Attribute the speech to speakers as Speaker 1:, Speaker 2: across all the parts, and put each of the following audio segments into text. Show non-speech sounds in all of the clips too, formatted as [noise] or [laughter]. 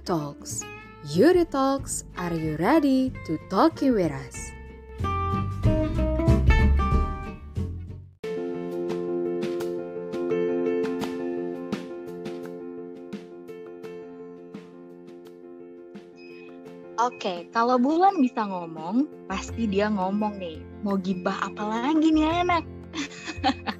Speaker 1: Talks. Yuri Talks, are you ready to talking with us?
Speaker 2: Oke, kalau Bulan bisa ngomong, pasti dia ngomong nih. Mau gibah apa lagi nih anak? [laughs]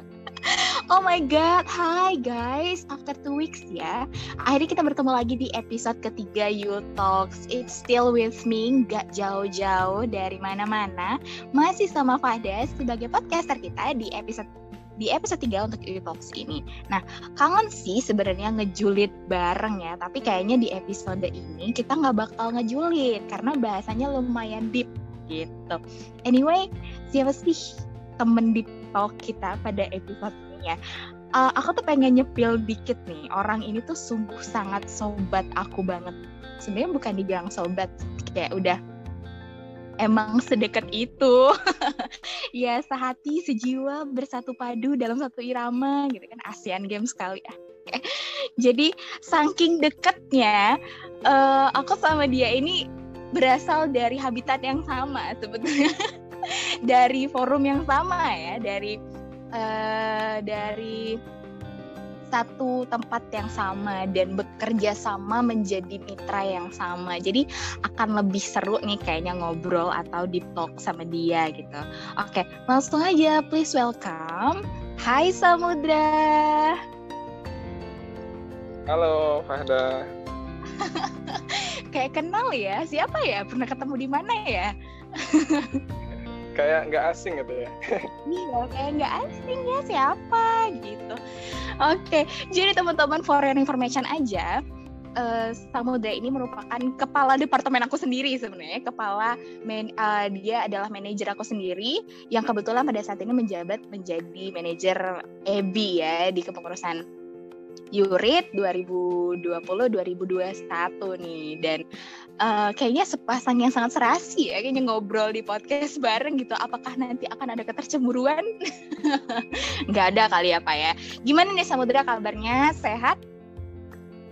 Speaker 2: oh my god, hi guys. After two weeks ya, akhirnya kita bertemu lagi di episode ketiga You Talks. It's still with me, gak jauh-jauh dari mana-mana. Masih sama Fada sebagai podcaster kita di episode di episode 3 untuk You Talks ini. Nah, kangen sih sebenarnya ngejulit bareng ya, tapi kayaknya di episode ini kita nggak bakal ngejulit karena bahasanya lumayan deep gitu. Anyway, siapa sih temen deep talk kita pada episode ya? Uh, aku tuh pengen nyepil dikit nih, orang ini tuh sungguh sangat sobat aku banget. Sebenarnya bukan dibilang sobat, kayak udah emang sedekat itu [laughs] ya sehati sejiwa bersatu padu dalam satu irama gitu kan ASEAN Games sekali [laughs] ya jadi saking deketnya uh, aku sama dia ini berasal dari habitat yang sama sebetulnya [laughs] dari forum yang sama ya dari uh, dari satu tempat yang sama dan bekerja sama menjadi mitra yang sama. Jadi akan lebih seru nih kayaknya ngobrol atau deep talk sama dia gitu. Oke, langsung aja please welcome. Hai Samudra.
Speaker 3: Halo Fahda. [laughs]
Speaker 2: Kayak kenal ya, siapa ya? Pernah ketemu di mana ya? [laughs]
Speaker 3: kayak nggak asing gitu ya?
Speaker 2: Iya kayak nggak asing ya siapa gitu. Oke jadi teman-teman for your information aja uh, Samudra ini merupakan kepala departemen aku sendiri sebenarnya. Kepala man, uh, dia adalah manajer aku sendiri yang kebetulan pada saat ini menjabat menjadi manajer EBI ya di kepengurusan Yurit 2020-2021 nih. Dan uh, kayaknya sepasang yang sangat serasi ya kayaknya ngobrol di podcast bareng gitu. Apakah nanti akan ada ketercemburuan? [laughs] Nggak ada kali ya Pak ya. Gimana nih Samudra kabarnya? Sehat?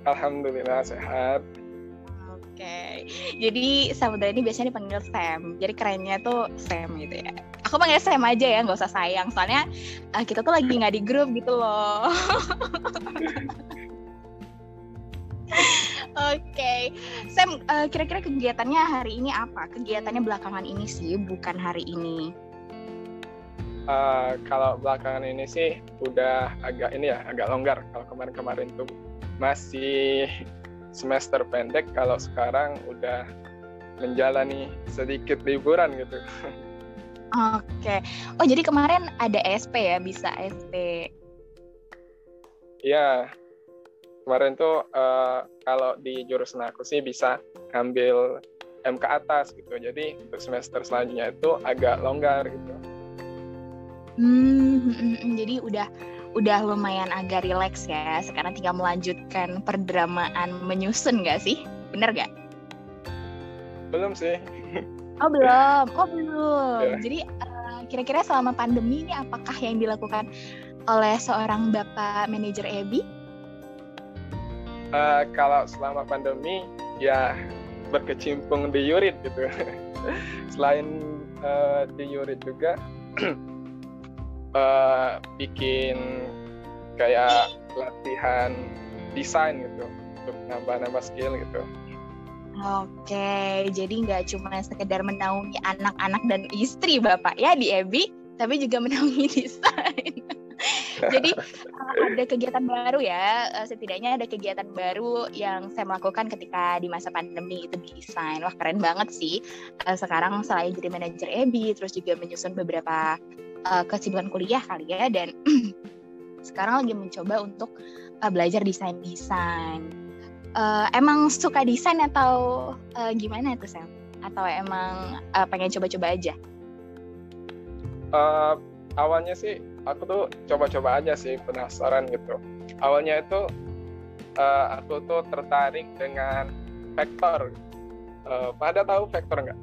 Speaker 3: Alhamdulillah sehat
Speaker 2: okay. jadi Samudra ini biasanya dipanggil Sam. Jadi kerennya tuh Sam gitu ya. Aku panggil Sam aja ya, nggak usah sayang. Soalnya uh, kita tuh lagi nggak di grup gitu loh. [laughs] Oke, okay. Sam, uh, kira-kira kegiatannya hari ini apa? Kegiatannya belakangan ini sih, bukan hari ini.
Speaker 3: Uh, kalau belakangan ini sih udah agak ini ya, agak longgar. Kalau kemarin-kemarin tuh masih semester pendek kalau sekarang udah menjalani sedikit liburan gitu.
Speaker 2: Oke. Oh, jadi kemarin ada SP ya, bisa SP.
Speaker 3: Iya. Kemarin tuh uh, kalau di jurusan aku sih bisa ngambil MK atas gitu. Jadi untuk semester selanjutnya itu agak longgar gitu.
Speaker 2: Hmm, hmm, hmm, hmm. jadi udah udah lumayan agak rileks ya. Sekarang tinggal melanjutkan perdramaan menyusun gak sih? Bener gak?
Speaker 3: Belum sih.
Speaker 2: Oh belum, oh belum. Yeah. Jadi uh, kira-kira selama pandemi ini apakah yang dilakukan oleh seorang bapak manajer EBI?
Speaker 3: Uh, kalau selama pandemi ya berkecimpung di Yurit gitu. [laughs] Selain uh, di Yurit juga [clears throat] uh, bikin kayak latihan desain gitu untuk nambah-nambah skill gitu.
Speaker 2: Oke, jadi nggak cuma sekedar menaungi anak-anak dan istri bapak ya di EBI, tapi juga menaungi [laughs] desain. Jadi ada kegiatan baru ya, eh, setidaknya ada kegiatan baru yang saya melakukan ketika di masa pandemi itu desain. Wah keren banget sih. Eh, sekarang selain jadi manajer EBI, terus juga menyusun beberapa kesibukan kuliah kali ya dan [clears throat] sekarang lagi mencoba untuk belajar desain desain uh, emang suka desain atau uh, gimana tuh Sam atau emang uh, pengen coba-coba aja
Speaker 3: uh, awalnya sih aku tuh coba-coba aja sih penasaran gitu. Awalnya itu uh, aku tuh tertarik dengan vektor. Uh, pada tahu vektor nggak?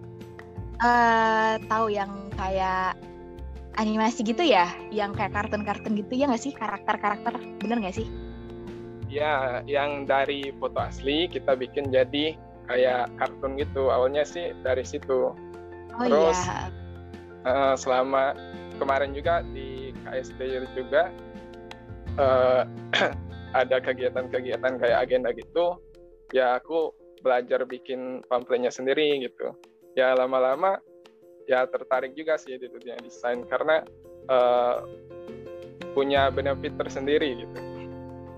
Speaker 2: Uh, tahu yang kayak animasi gitu ya? Yang kayak kartun-kartun gitu ya nggak sih? Karakter-karakter bener nggak sih?
Speaker 3: Ya yang dari foto asli kita bikin jadi kayak kartun gitu. Awalnya sih dari situ.
Speaker 2: Oh
Speaker 3: Terus,
Speaker 2: iya.
Speaker 3: Eh, selama kemarin juga di KST juga eh, [clears throat] ada kegiatan-kegiatan kayak agenda gitu ya aku belajar bikin pamfletnya sendiri gitu ya lama-lama ya tertarik juga sih di dunia desain karena eh, punya benefit tersendiri gitu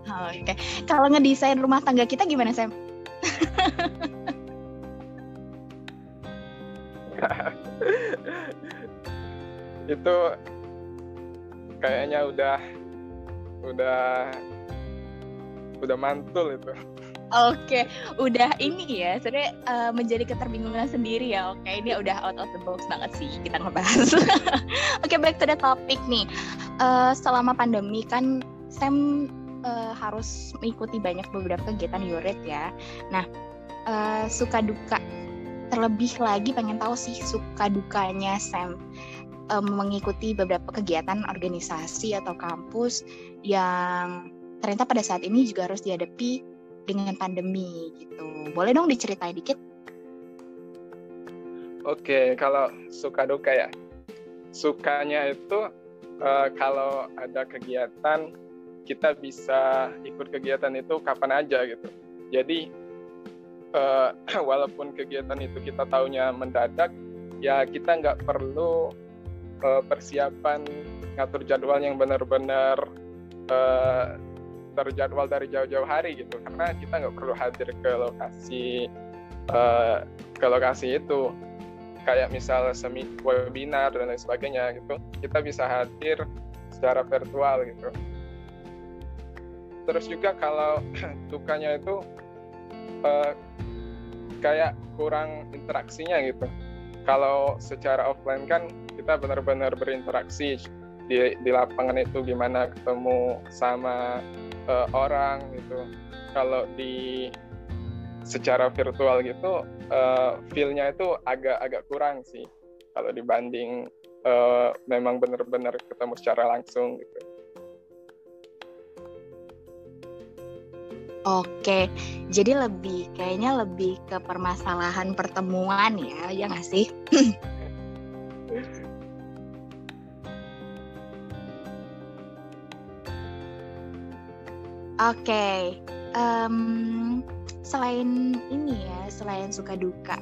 Speaker 2: Oke. Kalau ngedesain rumah tangga kita gimana, Sam? [laughs]
Speaker 3: itu kayaknya udah udah udah mantul itu
Speaker 2: Oke, udah ini ya, sebenarnya eh, menjadi keterbingungan sendiri ya. Oke, ini udah out of the box banget sih kita ngebahas. [laughs] Oke, back to the topic nih. Eh, selama pandemi kan Sam eh, harus mengikuti banyak beberapa kegiatan Yoret ya. Nah, eh, suka duka terlebih lagi pengen tahu sih suka dukanya Sam eh, mengikuti beberapa kegiatan organisasi atau kampus yang ternyata pada saat ini juga harus dihadapi dengan pandemi gitu. Boleh dong diceritain dikit?
Speaker 3: Oke, kalau suka duka ya. Sukanya itu eh, kalau ada kegiatan kita bisa ikut kegiatan itu kapan aja gitu. Jadi eh, [clears throat] walaupun kegiatan itu kita taunya mendadak, ya kita nggak perlu eh, persiapan ngatur jadwal yang benar-benar eh, terjadwal dari jauh-jauh hari gitu. Karena kita nggak perlu hadir ke lokasi eh, ke lokasi itu. Kayak misal semi webinar dan lain sebagainya gitu. Kita bisa hadir secara virtual gitu. Terus juga kalau [clears throat] dukanya itu eh, kayak kurang interaksinya gitu. Kalau secara offline kan kita benar-benar berinteraksi di di lapangan itu gimana ketemu sama eh, orang gitu kalau di secara virtual gitu eh, feel-nya itu agak-agak kurang sih kalau dibanding eh, memang benar-benar ketemu secara langsung gitu.
Speaker 2: Oke, jadi lebih kayaknya lebih ke permasalahan pertemuan ya, ya nggak sih? [clears throat] Oke, em, selain ini ya, selain suka duka,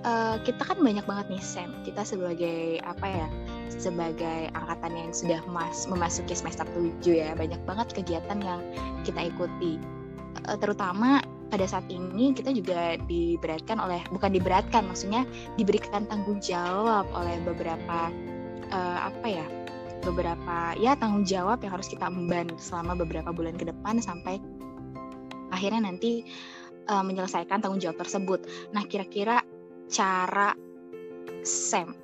Speaker 2: eh, kita kan banyak banget nih Sam. Kita sebagai apa ya, sebagai angkatan yang sudah mas memasuki semester 7 ya, banyak banget kegiatan yang kita ikuti. Eh, terutama pada saat ini kita juga diberatkan oleh, bukan diberatkan, maksudnya diberikan tanggung jawab oleh beberapa eh, apa ya, beberapa ya tanggung jawab yang harus kita emban selama beberapa bulan ke depan sampai akhirnya nanti uh, menyelesaikan tanggung jawab tersebut. Nah, kira-kira cara Sam,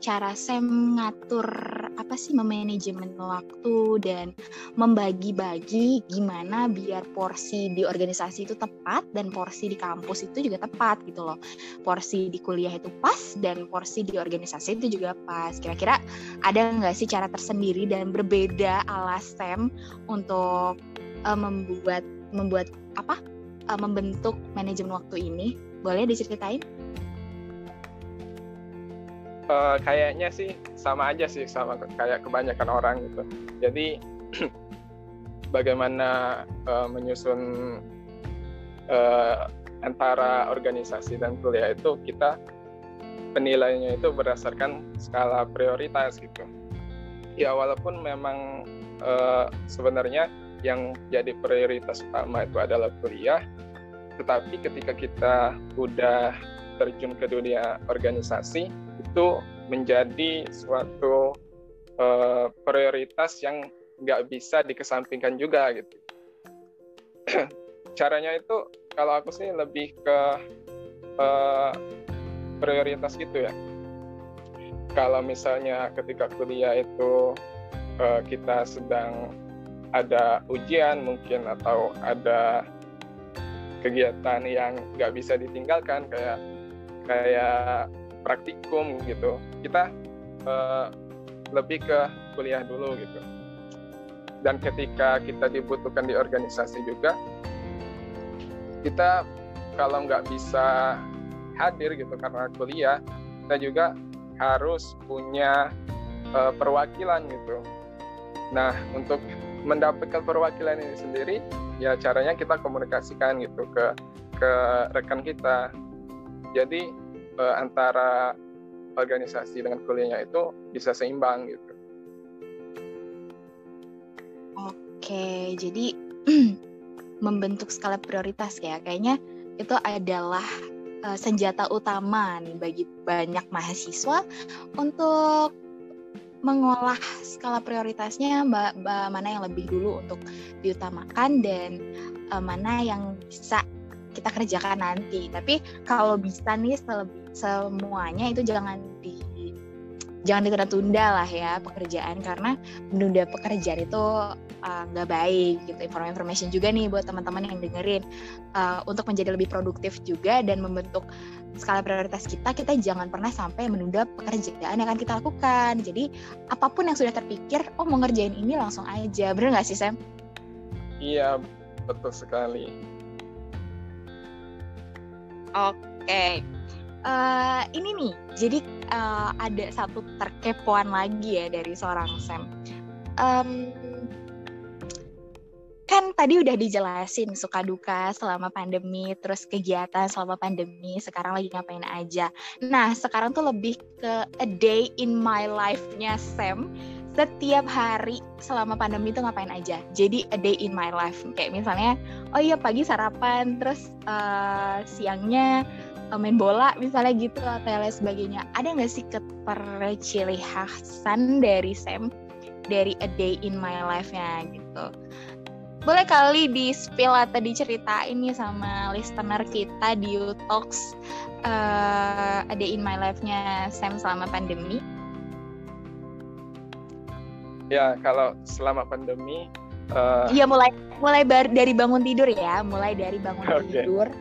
Speaker 2: cara Sam ngatur apa sih memanajemen waktu dan membagi-bagi gimana biar porsi di organisasi itu tepat dan porsi di kampus itu juga tepat gitu loh. Porsi di kuliah itu pas dan porsi di organisasi itu juga pas. Kira-kira ada nggak sih cara tersendiri dan berbeda ala Sam untuk uh, membuat membuat apa uh, membentuk manajemen waktu ini boleh diceritain
Speaker 3: Eh, kayaknya sih sama aja sih sama kayak kebanyakan orang gitu. Jadi [clears throat] bagaimana eh, menyusun eh, antara organisasi dan kuliah itu kita penilaiannya itu berdasarkan skala prioritas gitu. Ya walaupun memang eh, sebenarnya yang jadi prioritas utama itu adalah kuliah, tetapi ketika kita udah terjun ke dunia organisasi itu menjadi suatu eh, prioritas yang nggak bisa dikesampingkan juga gitu. [clears throat] Caranya itu kalau aku sih lebih ke eh, prioritas gitu ya. Kalau misalnya ketika kuliah itu eh, kita sedang ada ujian mungkin atau ada kegiatan yang nggak bisa ditinggalkan kayak kayak praktikum gitu kita eh, lebih ke kuliah dulu gitu. Dan ketika kita dibutuhkan di organisasi juga kita kalau nggak bisa hadir gitu karena kuliah kita juga harus punya uh, perwakilan gitu. Nah untuk mendapatkan perwakilan ini sendiri ya caranya kita komunikasikan gitu ke ke rekan kita. Jadi uh, antara organisasi dengan kuliahnya itu bisa seimbang gitu
Speaker 2: Oke, jadi [clears throat] membentuk skala prioritas ya. Kayaknya itu adalah uh, senjata utama nih bagi banyak mahasiswa untuk mengolah skala prioritasnya mbak, mbak mana yang lebih dulu untuk diutamakan dan uh, mana yang bisa kita kerjakan nanti. Tapi kalau bisa nih semuanya itu jangan di jangan ditunda-tunda lah ya pekerjaan karena menunda pekerjaan itu uh, nggak uh, baik gitu information juga nih buat teman-teman yang dengerin uh, untuk menjadi lebih produktif juga dan membentuk skala prioritas kita kita jangan pernah sampai menunda pekerjaan yang akan kita lakukan jadi apa pun yang sudah terpikir oh mau ngerjain ini langsung aja bener nggak sih Sam?
Speaker 3: Iya betul sekali.
Speaker 2: Oke. Okay uh, ini nih, jadi uh, ada satu terkepoan lagi ya dari seorang Sam. Um, kan tadi udah dijelasin suka duka selama pandemi, terus kegiatan selama pandemi, sekarang lagi ngapain aja. Nah, sekarang tuh lebih ke a day in my life-nya Sam. Setiap hari selama pandemi itu ngapain aja. Jadi a day in my life. Kayak misalnya, oh iya pagi sarapan, terus uh, siangnya Eh, main bola misalnya gitu atau lain sebagainya ada nggak sih ciri khasan dari Sam dari a day in my life-nya gitu boleh kali di spill atau diceritain nih sama listener kita di Utox uh, a day in my life-nya Sam selama pandemi
Speaker 3: ya kalau selama pandemi
Speaker 2: uh... iya mulai mulai dari bangun tidur ya mulai dari bangun okay. tidur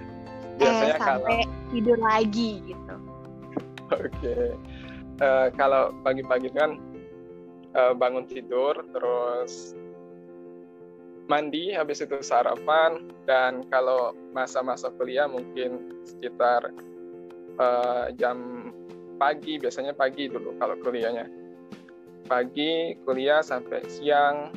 Speaker 2: biasanya eh, sampai kalau... tidur lagi gitu.
Speaker 3: Oke, okay. uh, eh, kalau pagi-pagi kan uh, bangun tidur, terus mandi, habis itu sarapan, dan kalau masa-masa kuliah mungkin sekitar uh, jam pagi, biasanya pagi dulu kalau kuliahnya. Pagi kuliah sampai siang,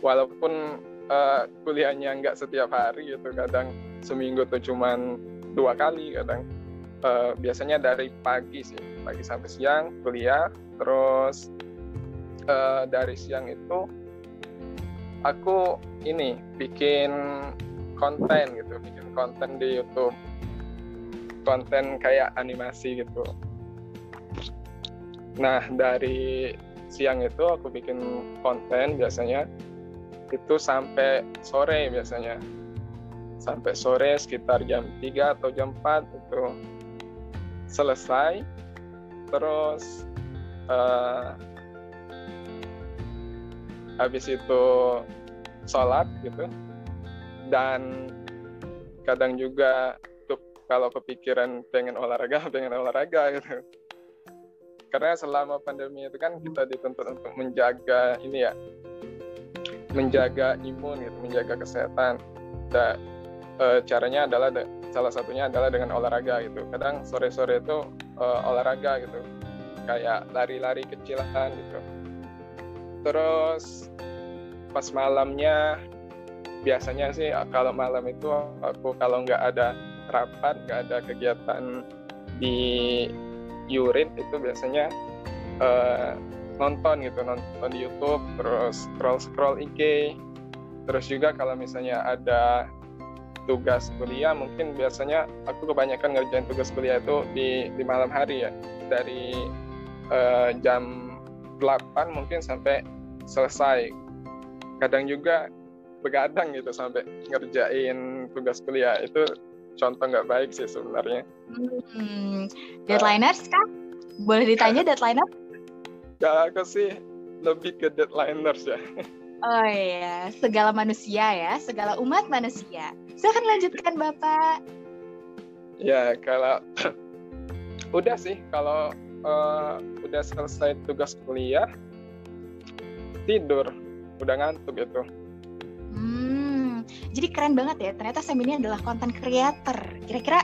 Speaker 3: walaupun uh, kuliahnya nggak setiap hari gitu, kadang seminggu tuh cuman dua kali kadang. Uh, biasanya dari pagi sih pagi sampai siang kuliah. Terus uh, dari siang itu aku ini bikin konten gitu bikin konten di YouTube. Konten kayak animasi gitu nah dari siang itu aku bikin konten biasanya. Itu sampai sore biasanya. Sampai sore sekitar jam 3 atau jam 4 itu selesai. Terus uh, habis itu sholat gitu. Dan kadang juga kalau kepikiran pengen olahraga [laughs] pengen olahraga gitu karena selama pandemi itu kan kita dituntut untuk menjaga ini ya menjaga imun gitu menjaga kesehatan dan uh, caranya adalah salah satunya adalah dengan olahraga gitu. Kadang sore-sore itu uh, olahraga gitu, kayak lari-lari kecilan gitu. Terus pas malamnya biasanya sih kalau malam itu aku kalau nggak ada rapat, nggak ada kegiatan di Yurit itu biasanya uh, nonton gitu, nonton di YouTube, terus scroll scroll IG, terus juga kalau misalnya ada tugas kuliah mungkin biasanya aku kebanyakan ngerjain tugas kuliah itu di di malam hari ya. Dari uh, jam 8 mungkin sampai selesai. Kadang juga begadang gitu sampai ngerjain tugas kuliah. Itu contoh nggak baik sih sebenarnya
Speaker 2: hmm. deadlineers kan boleh ditanya deadlineer
Speaker 3: Gak aku sih lebih ke deadlineers ya [laughs]
Speaker 2: Oh iya, segala manusia ya, segala umat manusia. Silahkan lanjutkan Bapak.
Speaker 3: Ya, kalau [clears throat] udah sih, kalau uh, udah selesai tugas kuliah, tidur. udah ngantuk gitu.
Speaker 2: Hmm, jadi keren banget ya. Ternyata Sam ini adalah konten creator. Kira-kira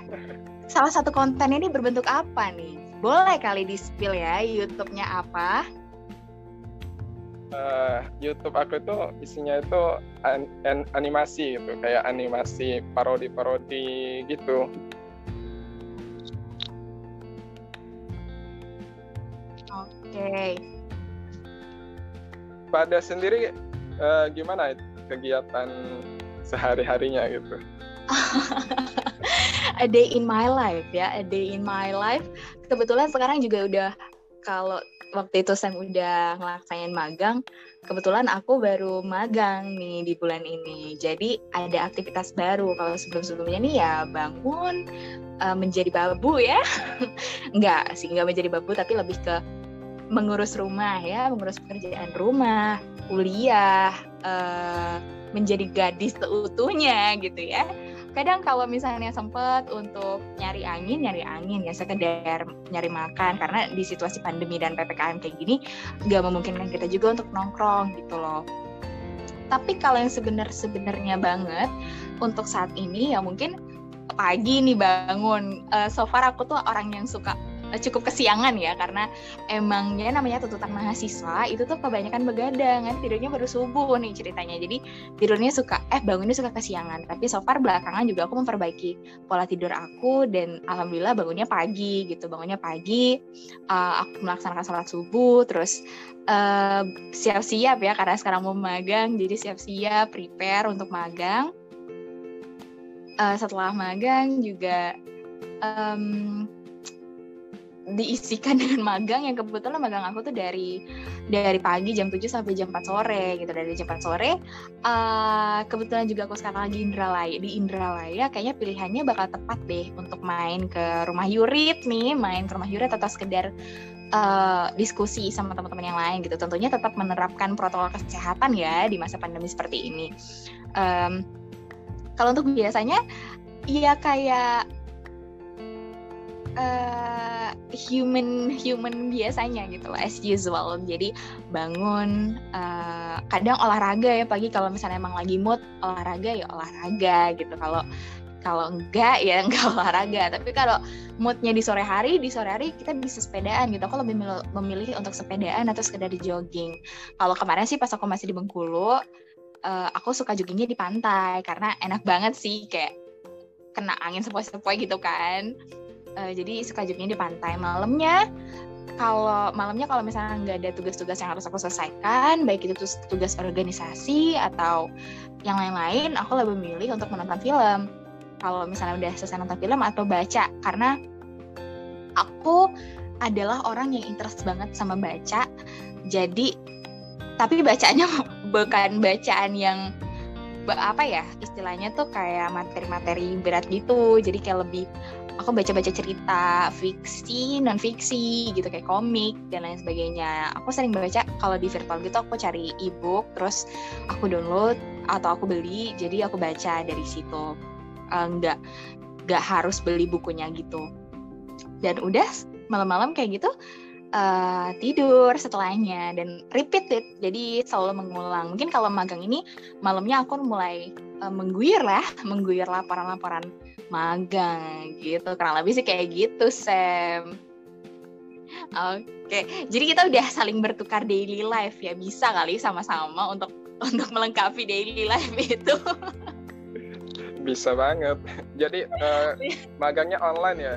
Speaker 2: salah satu konten ini berbentuk apa nih? Boleh kali di spill ya YouTube-nya apa?
Speaker 3: Uh, YouTube aku itu isinya itu an an animasi gitu, kayak animasi parodi-parodi gitu.
Speaker 2: Oke. Okay.
Speaker 3: Pada sendiri uh, gimana kegiatan sehari-harinya gitu? [laughs]
Speaker 2: a day in my life ya, a day in my life. Kebetulan sekarang juga udah kalau waktu itu saya udah ngelaksain magang, kebetulan aku baru magang nih di bulan ini. Jadi ada aktivitas baru. Kalau sebelum-sebelumnya nih ya bangun uh, menjadi babu ya. [laughs] enggak sih, enggak menjadi babu tapi lebih ke mengurus rumah ya, mengurus pekerjaan rumah, kuliah, uh, menjadi gadis seutuhnya gitu ya. Kadang kalau misalnya sempet untuk nyari angin nyari angin ya sekedar nyari makan. Karena di situasi pandemi dan ppkm kayak gini nggak memungkinkan kita juga untuk nongkrong gitu loh. Tapi kalau yang sebenar sebenarnya banget untuk saat ini ya mungkin pagi nih bangun. Uh, so far aku tuh orang yang suka cukup kesiangan ya karena emangnya namanya tuntutan mahasiswa itu tuh kebanyakan begadang kan tidurnya baru subuh nih ceritanya. Jadi tidurnya suka eh bangunnya suka kesiangan. Tapi so far belakangan juga aku memperbaiki pola tidur aku dan alhamdulillah bangunnya pagi gitu. Bangunnya pagi uh, aku melaksanakan sholat subuh terus uh, siap-siap ya karena sekarang mau magang jadi siap-siap prepare untuk magang. Uh, setelah magang juga um, diisikan [laughs] dengan magang yang kebetulan magang aku tuh dari dari pagi jam 7 sampai jam 4 sore gitu. Dari jam 4 sore uh, kebetulan juga aku sekarang lagi Indralaya di Indralaya kayaknya pilihannya bakal tepat deh untuk main ke rumah Yurit nih main ke rumah Yurit atau sekedar uh, diskusi sama teman-teman yang lain gitu. Tentunya tetap menerapkan protokol kesehatan ya di masa pandemi seperti ini. Um, kalau untuk biasanya ya kayak uh, human human biasanya gitu loh as usual. Jadi bangun uh, kadang olahraga ya pagi. Kalau misalnya emang lagi mood olahraga ya olahraga gitu. Kalau kalau enggak ya [laughs] enggak olahraga. Tapi kalau moodnya di sore hari di sore hari kita bisa sepedaan gitu. Aku lebih memilih untuk sepedaan atau sekedar jogging. Kalau kemarin sih pas aku masih di Bengkulu uh, aku suka joggingnya di pantai. Karena enak banget sih kayak kena angin sepoi-sepoi gitu kan uh, jadi jogging di pantai. Malamnya kalau malamnya kalau misalnya nggak ada tugas-tugas yang harus aku selesaikan baik itu tugas organisasi atau yang lain-lain aku lebih memilih untuk menonton film. Kalau misalnya udah selesai nonton film atau baca karena aku adalah orang yang interest banget sama baca. Jadi tapi bacanya [laughs] bukan bacaan yang apa ya istilahnya tuh kayak materi-materi berat gitu. Jadi kayak lebih aku baca-baca cerita fiksi non fiksi gitu kayak komik dan lain sebagainya. Aku sering baca kalau di virtual gitu aku cari ebook terus aku download atau aku beli jadi aku baca dari situ. Uh, nggak nggak harus beli bukunya gitu. Dan udah malam-malam kayak gitu uh, tidur setelahnya dan repeat it jadi selalu mengulang. Mungkin kalau magang ini malamnya aku mulai uh, mengguyur lah [laughs] mengguyur laporan-laporan magang gitu kurang lebih sih kayak gitu Sam Oke, jadi kita udah saling bertukar daily life ya bisa kali sama-sama untuk [laughs] untuk melengkapi daily life itu.
Speaker 3: Bisa banget. Jadi uh, magangnya online ya?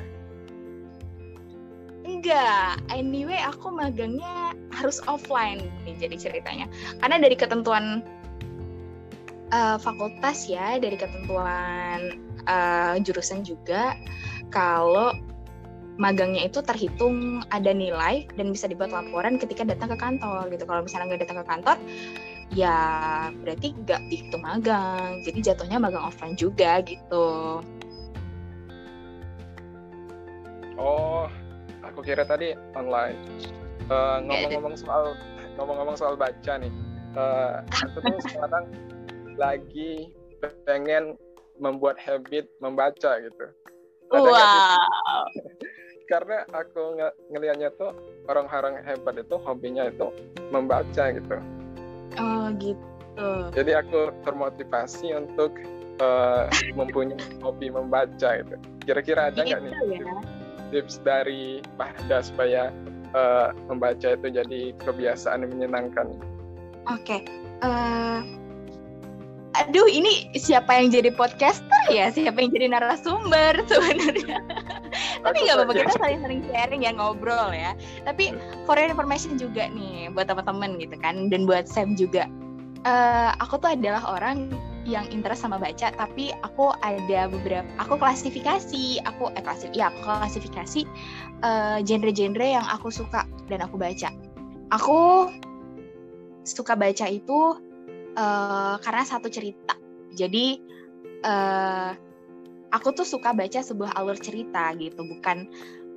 Speaker 2: Enggak, anyway aku magangnya harus offline nih jadi ceritanya. Karena dari ketentuan uh, fakultas ya, dari ketentuan uh, jurusan juga kalau magangnya itu terhitung ada nilai dan bisa dibuat laporan ketika datang ke kantor gitu. Kalau misalnya nggak datang ke kantor, ya berarti nggak dihitung magang. Jadi jatuhnya magang offline juga gitu.
Speaker 3: Oh, aku kira tadi online. Eh, ngomong-ngomong uh, soal ngomong-ngomong soal baca nih, uh, aku tuh [laughs] sekarang lagi pengen membuat habit membaca gitu.
Speaker 2: Wow. [laughs]
Speaker 3: Karena aku ng ngelihatnya tuh orang-orang hebat itu hobinya itu membaca gitu.
Speaker 2: Oh gitu.
Speaker 3: Jadi aku termotivasi untuk uh, [laughs] mempunyai hobi membaca itu. Kira-kira ada nggak
Speaker 2: Gitu
Speaker 3: nih
Speaker 2: ya.
Speaker 3: tips dari Mahda supaya uh, membaca itu jadi kebiasaan yang menyenangkan?
Speaker 2: Oke. eh, aduh, ini siapa yang jadi podcaster ya? Siapa yang jadi narasumber sebenarnya? Tapi nggak apa-apa kita saling-saling sharing ya ngobrol ya. Tapi for your information juga nih buat teman-teman gitu kan dan buat Sam juga. Eh, aku tuh adalah orang yang interest sama baca tapi aku ada beberapa aku klasifikasi aku eh klasif ya aku klasifikasi eh, genre-genre yang aku suka dan aku baca aku suka baca itu eh, karena satu cerita. Jadi eh, aku tuh suka baca sebuah alur cerita gitu. Bukan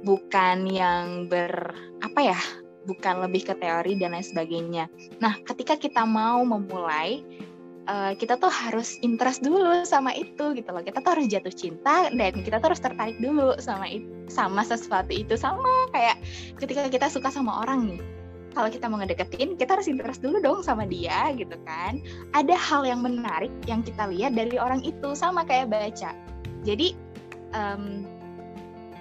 Speaker 2: bukan yang ber apa ya bukan lebih ke teori dan lain sebagainya. Nah ketika kita mau memulai eh, kita tuh harus interest dulu sama itu gitu loh. Kita tuh harus jatuh cinta dan kita tuh harus tertarik dulu sama it- sama sesuatu itu. Sama kayak ketika kita suka sama orang nih kalau kita mau ngedeketin kita harus interest dulu dong sama dia gitu kan. Ada hal yang menarik yang kita lihat dari orang itu sama kayak baca. Jadi em,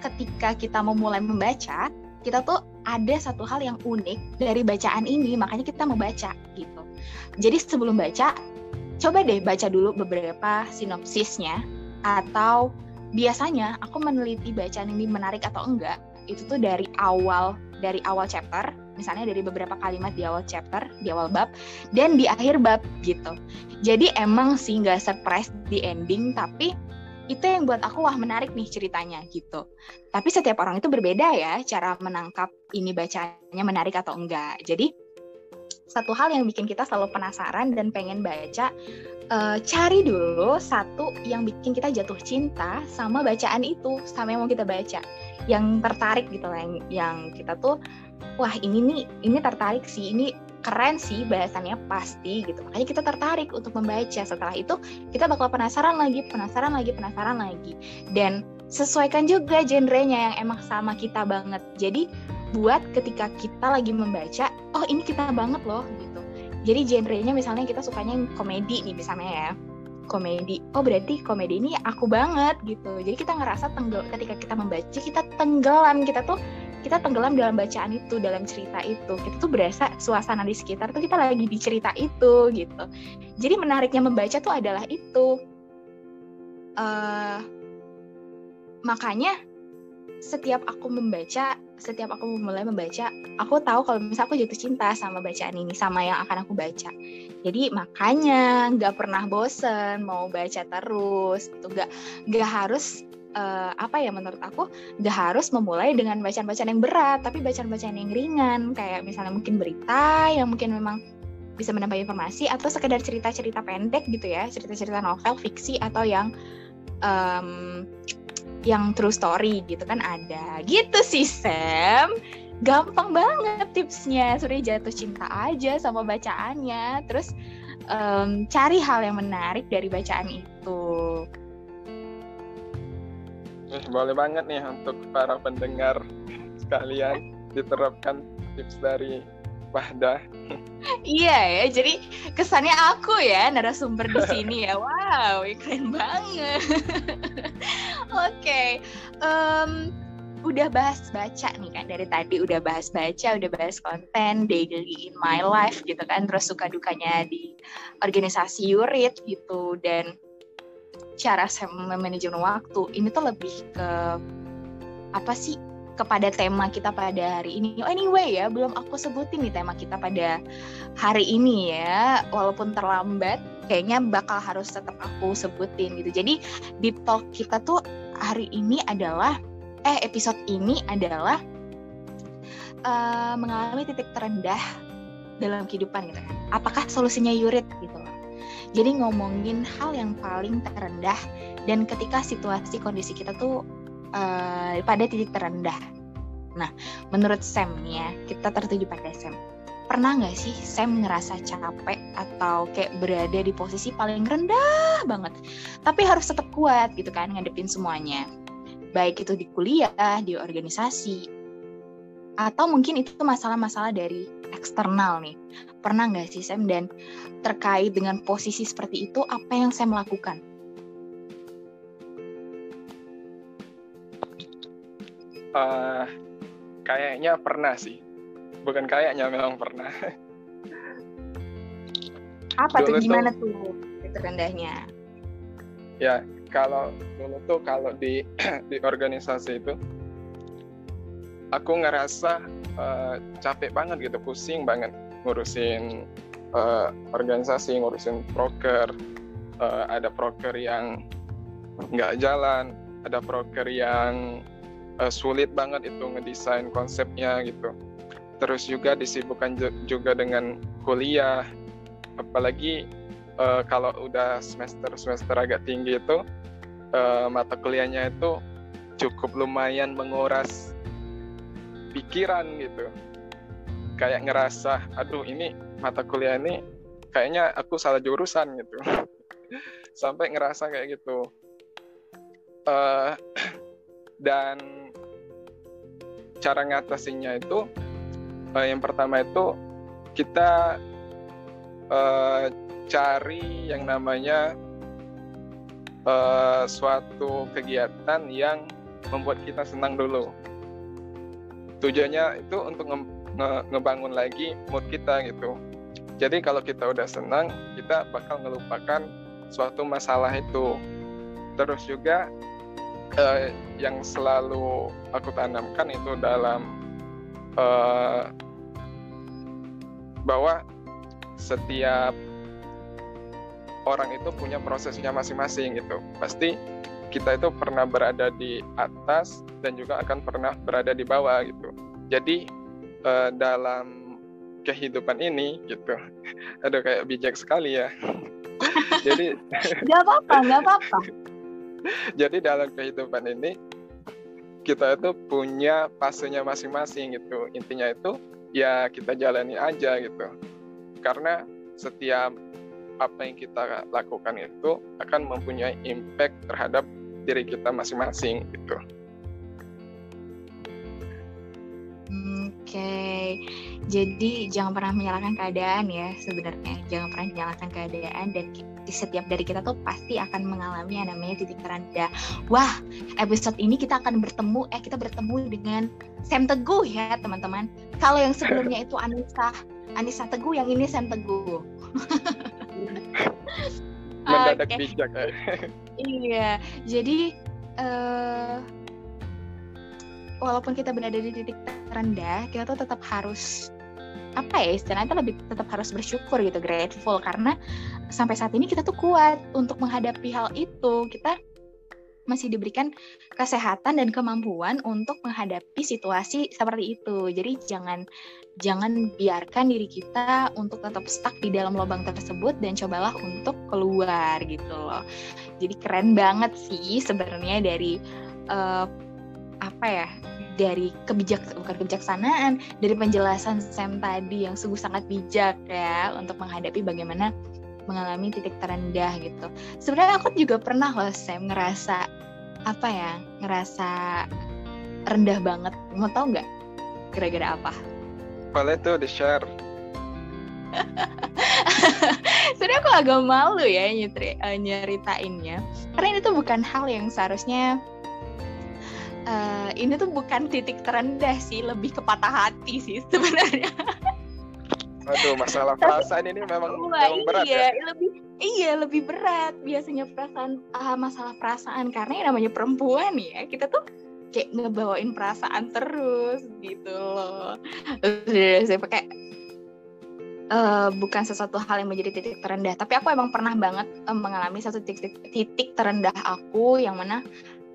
Speaker 2: ketika kita memulai membaca kita tuh ada satu hal yang unik dari bacaan ini makanya kita mau baca gitu. Jadi sebelum baca coba deh baca dulu beberapa sinopsisnya atau biasanya aku meneliti bacaan ini menarik atau enggak itu tuh dari awal dari awal chapter misalnya dari beberapa kalimat di awal chapter di awal bab dan di akhir bab gitu. Jadi emang sih nggak surprise di ending tapi itu yang buat aku wah menarik nih ceritanya gitu. Tapi setiap orang itu berbeda ya cara menangkap ini bacaannya menarik atau enggak. Jadi satu hal yang bikin kita selalu penasaran dan pengen baca eh, cari dulu satu yang bikin kita jatuh cinta sama bacaan itu sama yang mau kita baca. Yang tertarik gitu yang, yang kita tuh wah ini nih ini tertarik sih ini keren sih bahasannya pasti gitu. Makanya kita tertarik untuk membaca. Setelah itu kita bakal penasaran lagi penasaran lagi penasaran lagi. Dan sesuaikan juga genrenya yang emang sama kita banget. Jadi buat ketika kita lagi membaca oh ini kita banget loh gitu. Jadi genrenya misalnya kita sukanya yang komedi nih misalnya ya. Komedi. Oh berarti komedi ini aku banget gitu. Jadi kita ngerasa tenggel ketika kita membaca kita tenggelam. Kita tuh kita tenggelam dalam bacaan itu dalam cerita itu. Kita tuh berasa suasana di sekitar tuh kita lagi di cerita itu gitu. Jadi menariknya membaca tuh adalah itu. Eh makanya setiap aku membaca setiap aku mulai membaca aku tahu kalau misalnya aku jatuh cinta sama bacaan ini sama yang akan aku baca. Jadi makanya nggak pernah bosen mau baca terus itu nggak nggak harus eh, apa ya menurut aku nggak harus memulai dengan bacaan-bacaan yang berat tapi bacaan-bacaan yang ringan. Kayak misalnya mungkin berita yang mungkin memang bisa menambah informasi atau sekedar cerita-cerita pendek gitu ya cerita-cerita novel fiksi atau yang em, yang true story gitu kan ada. Gitu sih Sam. Gampang banget tipsnya. Sudah jatuh cinta aja sama bacaannya. Terus em, cari hal yang menarik dari bacaan itu
Speaker 3: Eh, boleh banget nih untuk para pendengar sekalian diterapkan tips dari Mahda.
Speaker 2: Iya ya, jadi kesannya aku ya narasumber di sini ya. Wow, keren banget. [laughs] Oke, em, udah bahas baca nih kan dari tadi udah bahas baca, udah bahas konten daily in my life gitu kan, terus suka dukanya di organisasi Yurit gitu dan cara saya memanajemen waktu ini tuh lebih ke apa sih kepada tema kita pada hari ini. Oh, anyway ya, belum aku sebutin nih tema kita pada hari ini ya. Walaupun terlambat, kayaknya bakal harus tetap aku sebutin gitu. Jadi di talk kita tuh hari ini adalah eh episode ini adalah eh, mengalami titik terendah dalam kehidupan gitu kan. Apakah solusinya Yurit gitu loh. Jadi ngomongin hal yang paling terendah dan ketika situasi kondisi kita tuh eh, pada titik terendah. Nah, menurut Sam ya, kita tertuju pada Sam. Pernah nggak sih Sam ngerasa capek atau kayak berada di posisi paling rendah banget, tapi harus tetap kuat gitu kan ngadepin semuanya. Baik itu di kuliah, di organisasi, atau mungkin itu masalah-masalah dari eksternal nih. Pernah nggak sih Sam dan terkait dengan posisi seperti itu apa yang saya melakukan?
Speaker 3: Uh, kayaknya pernah sih. Bukan kayaknya memang pernah.
Speaker 2: Apa dulu tuh gimana tuh, itu rendahnya?
Speaker 3: Ya, kalau dulu tuh kalau di [clears throat] di organisasi itu aku ngerasa uh, capek banget gitu, pusing banget ngurusin uh, organisasi, ngurusin broker. Uh, ada broker yang nggak jalan, ada broker yang uh, sulit banget itu ngedesain konsepnya gitu. Terus juga disibukkan juga dengan kuliah, apalagi uh, kalau udah semester semester agak tinggi itu uh, mata kuliahnya itu cukup lumayan menguras pikiran gitu. Kayak ngerasa aduh ini mata kuliah ini kayaknya aku salah jurusan gitu. [laughs] Sampai ngerasa kayak gitu. Uh, [clears throat] dan cara ngatasinya itu uh, yang pertama itu kita uh, cari yang namanya uh, suatu kegiatan yang membuat kita senang dulu tujuannya itu untuk nge nge ngebangun lagi mood kita gitu. Jadi kalau kita udah senang, kita bakal ngelupakan suatu masalah itu. Terus juga eh, yang selalu aku tanamkan itu dalam eh, bahwa setiap orang itu punya prosesnya masing-masing gitu. Pasti kita itu pernah berada di atas dan juga akan pernah berada di bawah gitu. Jadi uh, dalam kehidupan ini gitu, [laughs] ada kayak bijak sekali ya. [laughs] Jadi
Speaker 2: nggak apa-apa, nggak apa-apa. [laughs]
Speaker 3: Jadi dalam kehidupan ini kita itu punya fasenya masing-masing gitu. Intinya itu ya kita jalani aja gitu. Karena setiap apa yang kita lakukan itu akan mempunyai impact terhadap diri kita masing-masing gitu.
Speaker 2: Oke, jadi jangan pernah menyalahkan keadaan ya sebenarnya. Jangan pernah menyalahkan keadaan dan di setiap dari kita tuh pasti akan mengalami yang namanya titik terendah. Wah, episode ini kita akan bertemu, eh kita bertemu dengan Sam Teguh ya teman-teman. Kalau yang sebelumnya itu Anissa, Anissa Teguh, yang ini Sam Teguh.
Speaker 3: mendadak okay. bijak ya.
Speaker 2: iya jadi uh, walaupun kita berada di titik terendah kita tuh tetap harus apa ya istilahnya lebih tetap harus bersyukur gitu grateful karena sampai saat ini kita tuh kuat untuk menghadapi hal itu kita masih diberikan kesehatan dan kemampuan untuk menghadapi situasi seperti itu. Jadi jangan jangan biarkan diri kita untuk tetap stuck di dalam lubang tersebut dan cobalah untuk keluar gitu loh. Jadi keren banget sih sebenarnya dari uh, apa ya? dari kebijak bukan kebijaksanaan dari penjelasan Sam tadi yang sungguh sangat bijak ya untuk menghadapi bagaimana mengalami titik terendah gitu. Sebenarnya aku juga pernah loh Sam ngerasa apa ya ngerasa rendah banget. Mau tau nggak gara-gara apa?
Speaker 3: Boleh tuh di share. [laughs]
Speaker 2: Sebenarnya aku agak malu ya uh, nyeritainnya karena ini tuh bukan hal yang seharusnya uh, ini tuh bukan titik terendah sih lebih ke patah hati sih sebenarnya.
Speaker 3: Aduh, masalah perasaan ini memang, Wah, memang berat
Speaker 2: iya,
Speaker 3: ya.
Speaker 2: Lebih iya, lebih berat biasanya perasaan uh, masalah perasaan karena yang namanya perempuan ya, kita tuh kayak ngebawain perasaan terus gitu loh. Saya pakai uh, bukan sesuatu hal yang menjadi titik terendah, tapi aku emang pernah banget uh, mengalami satu titik titik terendah aku yang mana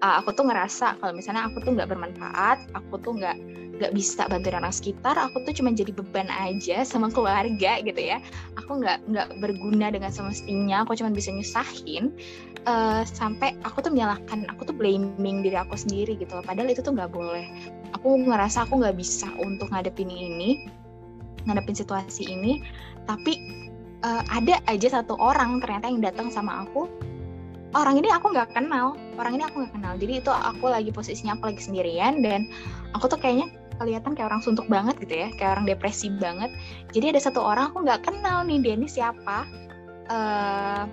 Speaker 2: uh, aku tuh ngerasa kalau misalnya aku tuh nggak bermanfaat, aku tuh nggak nggak bisa bantuin orang sekitar aku tuh cuma jadi beban aja sama keluarga gitu ya. Aku nggak nggak berguna dengan semestinya aku cuma bisa nyusahin uh, sampai aku tuh menyalahkan aku tuh blaming diri aku sendiri gitu loh. Padahal itu tuh nggak boleh. Aku ngerasa aku nggak bisa untuk ngadepin ini ngadepin situasi ini tapi uh, ada aja satu orang ternyata yang datang sama aku orang ini aku nggak kenal orang ini aku nggak kenal. Jadi itu aku lagi posisinya aku lagi sendirian dan aku tuh kayaknya kelihatan kayak orang suntuk banget gitu ya kayak orang depresi banget. Jadi ada satu orang aku nggak kenal nih dia ini siapa? Uh,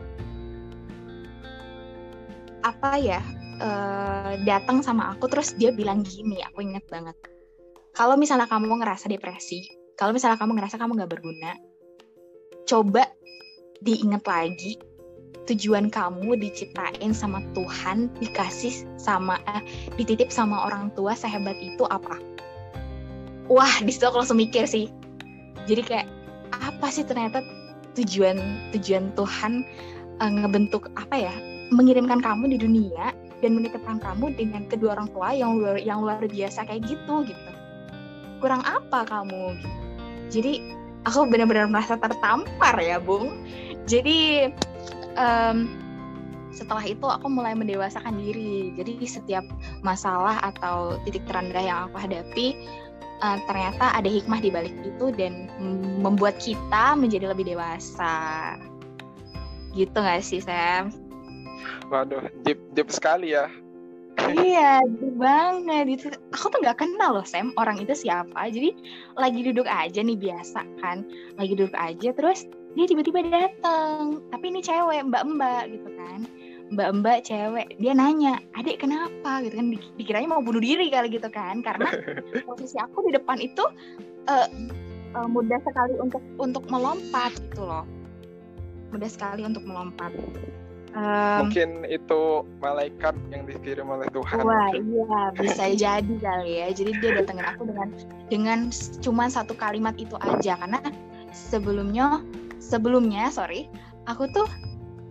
Speaker 2: apa ya? Uh, datang sama aku terus dia bilang gini aku inget banget. Kalau misalnya kamu ngerasa depresi kalau misalnya kamu ngerasa kamu nggak berguna coba diingat lagi tujuan kamu diciptain sama Tuhan dikasih sama eh, dititip sama orang tua sehebat itu apa? Wah di situ aku langsung mikir sih. Jadi kayak apa sih ternyata tujuan tujuan Tuhan uh, ngebentuk apa ya? Mengirimkan kamu di dunia dan menitipkan kamu dengan kedua orang tua yang luar yang luar biasa kayak gitu gitu. Kurang apa kamu gitu? Jadi aku benar-benar merasa tertampar ya bung. Jadi um, setelah itu aku mulai mendewasakan diri. Jadi setiap masalah atau titik terendah yang aku hadapi uh, ternyata ada hikmah di balik itu dan membuat kita menjadi lebih dewasa. Gitu gak sih Sam?
Speaker 3: Waduh, deep deep sekali ya.
Speaker 2: Iya, banget. Itu aku tuh nggak kenal loh Sam orang itu siapa. Jadi lagi duduk aja nih biasa kan, lagi duduk aja terus dia tiba-tiba datang tapi ini cewek mbak-mbak gitu kan. Mbak-mbak cewek. Dia nanya adik kenapa? Gitu kan. Dikiranya mau bunuh diri kali gitu kan. Karena [laughs] posisi aku di depan itu uh, uh, mudah sekali untuk untuk melompat gitu loh. Mudah sekali untuk melompat
Speaker 3: um, mungkin itu malaikat yang dikirim oleh Tuhan.
Speaker 2: Wah iya bisa jadi kali ya. Jadi dia datengin aku dengan dengan cuma satu kalimat itu aja. Karena sebelumnya sebelumnya sorry aku tuh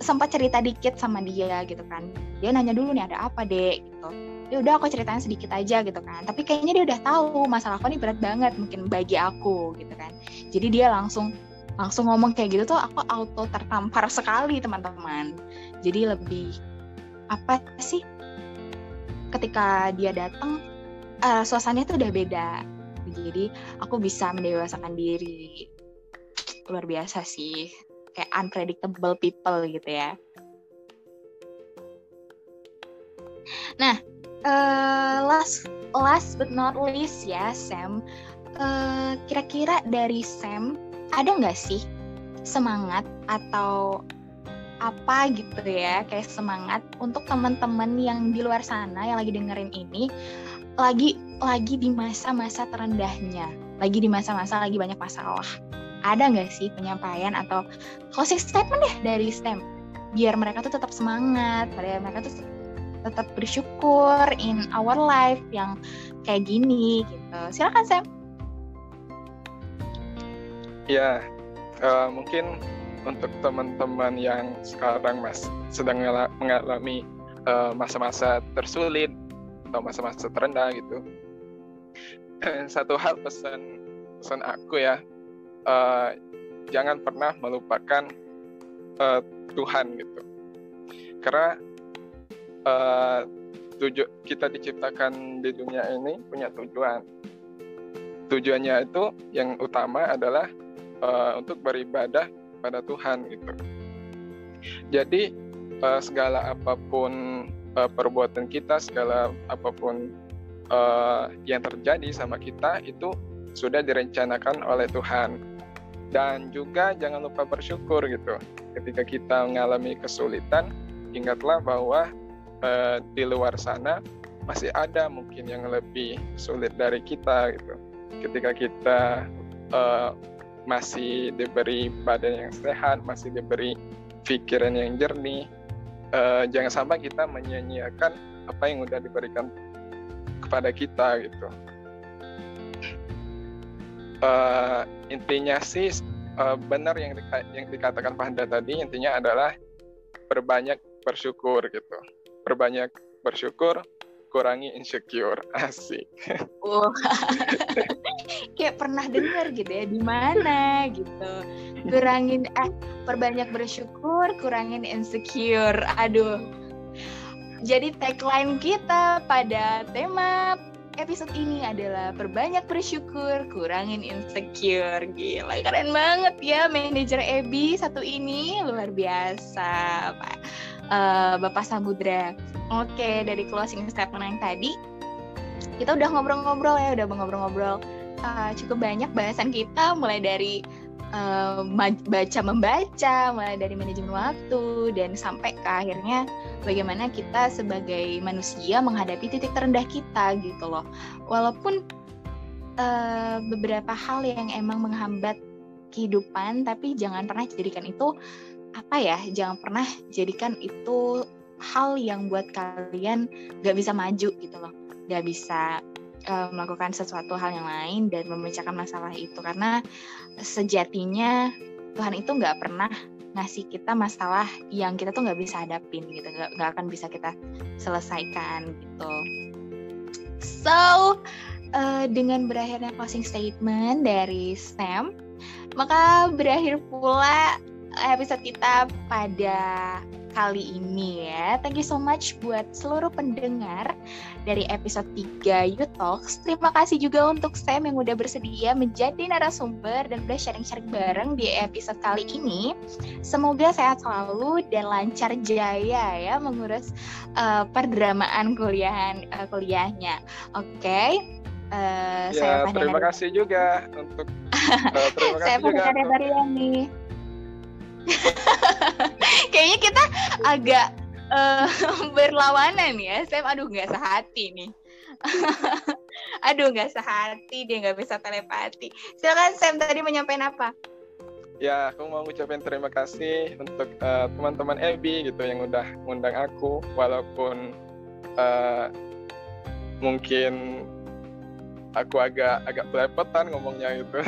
Speaker 2: sempat cerita dikit sama dia gitu kan. Dia nanya dulu nih ada apa dek? Gitu. Ya udah aku ceritain sedikit aja gitu kan. Tapi kayaknya dia udah tahu masalah aku ini berat banget mungkin bagi aku gitu kan. Jadi dia langsung langsung ngomong kayak gitu tuh aku auto tertampar sekali teman-teman jadi lebih apa sih? Ketika dia datang uh, suasananya tuh udah beda. Jadi aku bisa mendewasakan diri. Luar biasa sih. Kayak unpredictable people gitu ya. Nah uh, last last but not least ya Sam. Kira eh, kira-kira dari Sam ada nggak sih semangat atau apa gitu ya kayak semangat untuk teman-teman yang di luar sana yang lagi dengerin ini lagi lagi di masa-masa terendahnya lagi di masa-masa lagi banyak masalah ada nggak sih penyampaian atau closing statement deh dari STEM biar mereka tuh tetap semangat, biar mereka tuh tetap bersyukur in our life yang kayak gini gitu. Silakan Sam.
Speaker 3: Ya, uh, mungkin untuk teman-teman yang sekarang mas sedang mengalami eh, masa-masa uh, tersulit atau masa-masa terendah gitu. Satu hal pesan pesan aku ya uh, jangan pernah melupakan uh, Tuhan gitu karena uh, tuju kita diciptakan di dunia ini punya tujuan tujuannya itu yang utama adalah uh, untuk beribadah pada Tuhan gitu. Jadi uh, segala apa pun uh, perbuatan kita segala apa pun uh, yang terjadi sama kita itu sudah direncanakan oleh Tuhan. Dan juga jangan lupa bersyukur gitu. Ketika kita mengalami kesulitan ingatlah bahwa uh, di luar sana masih ada mungkin yang lebih sulit dari kita gitu. Ketika kita uh, masih diberi badan yang sehat masih diberi pikiran yang jernih uh, jangan sampai kita menyia-nyiakan apa yang sudah diberikan kepada kita gitu. Uh, intinya sih uh, benar yang di, yang dikatakan Pak Handa tadi intinya adalah berbanyak bersyukur gitu. Berbanyak bersyukur kurangi insecure [laughs] asik.
Speaker 2: Oh [laughs] kayak pernah dengar gitu ya di mana gitu. Kurangin eh perbanyak bersyukur kurangin insecure. Aduh. Jadi tagline kita pada tema episode ini adalah perbanyak bersyukur, kurangin insecure. Gila, keren banget ya manajer Ebi satu ini. Luar biasa, Pak uh, Bapak Samudra. Oke, dari closing statement yang tadi, kita udah ngobrol-ngobrol ya, udah ngobrol-ngobrol uh, cukup banyak bahasan kita mulai dari uh, baca membaca, mulai dari manajemen waktu dan sampai ke akhirnya bagaimana kita sebagai manusia menghadapi titik terendah kita gitu loh. Walaupun uh, beberapa hal yang emang menghambat kehidupan, tapi jangan pernah jadikan itu apa ya? Jangan pernah jadikan itu hal yang buat kalian gak bisa maju gitu loh, gak bisa uh, melakukan sesuatu hal yang lain dan memecahkan masalah itu. Karena sejatinya Tuhan itu nggak pernah ngasih kita masalah yang kita tuh nggak bisa hadapin gitu. Nggak akan bisa kita selesaikan gitu. So uh, dengan berakhirnya closing statement dari Sam maka berakhir pula episode kita pada kali ini ya. Thank you so much buat seluruh pendengar dari episode 3 You Talks. Terima kasih juga untuk Sam yang udah bersedia menjadi narasumber dan udah sharing-sharing bareng di episode kali ini. Semoga sehat selalu dan lancar jaya ya mengurus uh, perdramaan kuliahan uh, kuliahnya. Oke. Okay?
Speaker 3: Uh, eh, ya, saya terima kasih juga untuk uh, [laughs] terima kasih saya juga
Speaker 2: untuk... [laughs] Kayaknya kita agak uh, [laughs] berlawanan ya. Sam, aduh nggak sehati nih. [laughs] aduh nggak sehati, dia nggak bisa telepati. Silakan Sam tadi menyampaikan apa?
Speaker 3: Ya, aku mau ngucapin terima kasih untuk uh, teman-teman Ebi gitu yang udah ngundang aku, walaupun uh, mungkin aku agak agak belepotan ngomongnya itu.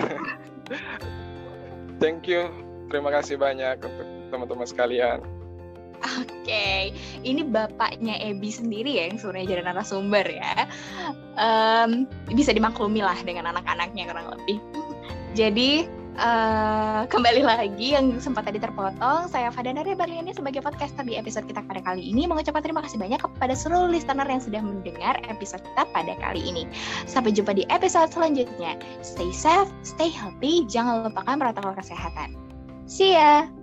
Speaker 3: Thank you terima kasih banyak untuk teman-teman sekalian.
Speaker 2: Oke, okay. ini bapaknya Ebi sendiri ya yang sebenarnya jadi narasumber ya. Um, bisa dimaklumi lah dengan anak-anaknya kurang lebih. Jadi uh, kembali lagi yang sempat tadi terpotong, saya Fadana Barliani sebagai podcaster di episode kita pada kali ini mengucapkan terima kasih banyak kepada seluruh listener yang sudah mendengar episode kita pada kali ini. Sampai jumpa di episode selanjutnya. Stay safe, stay healthy, jangan lupakan protokol kesehatan. See ya!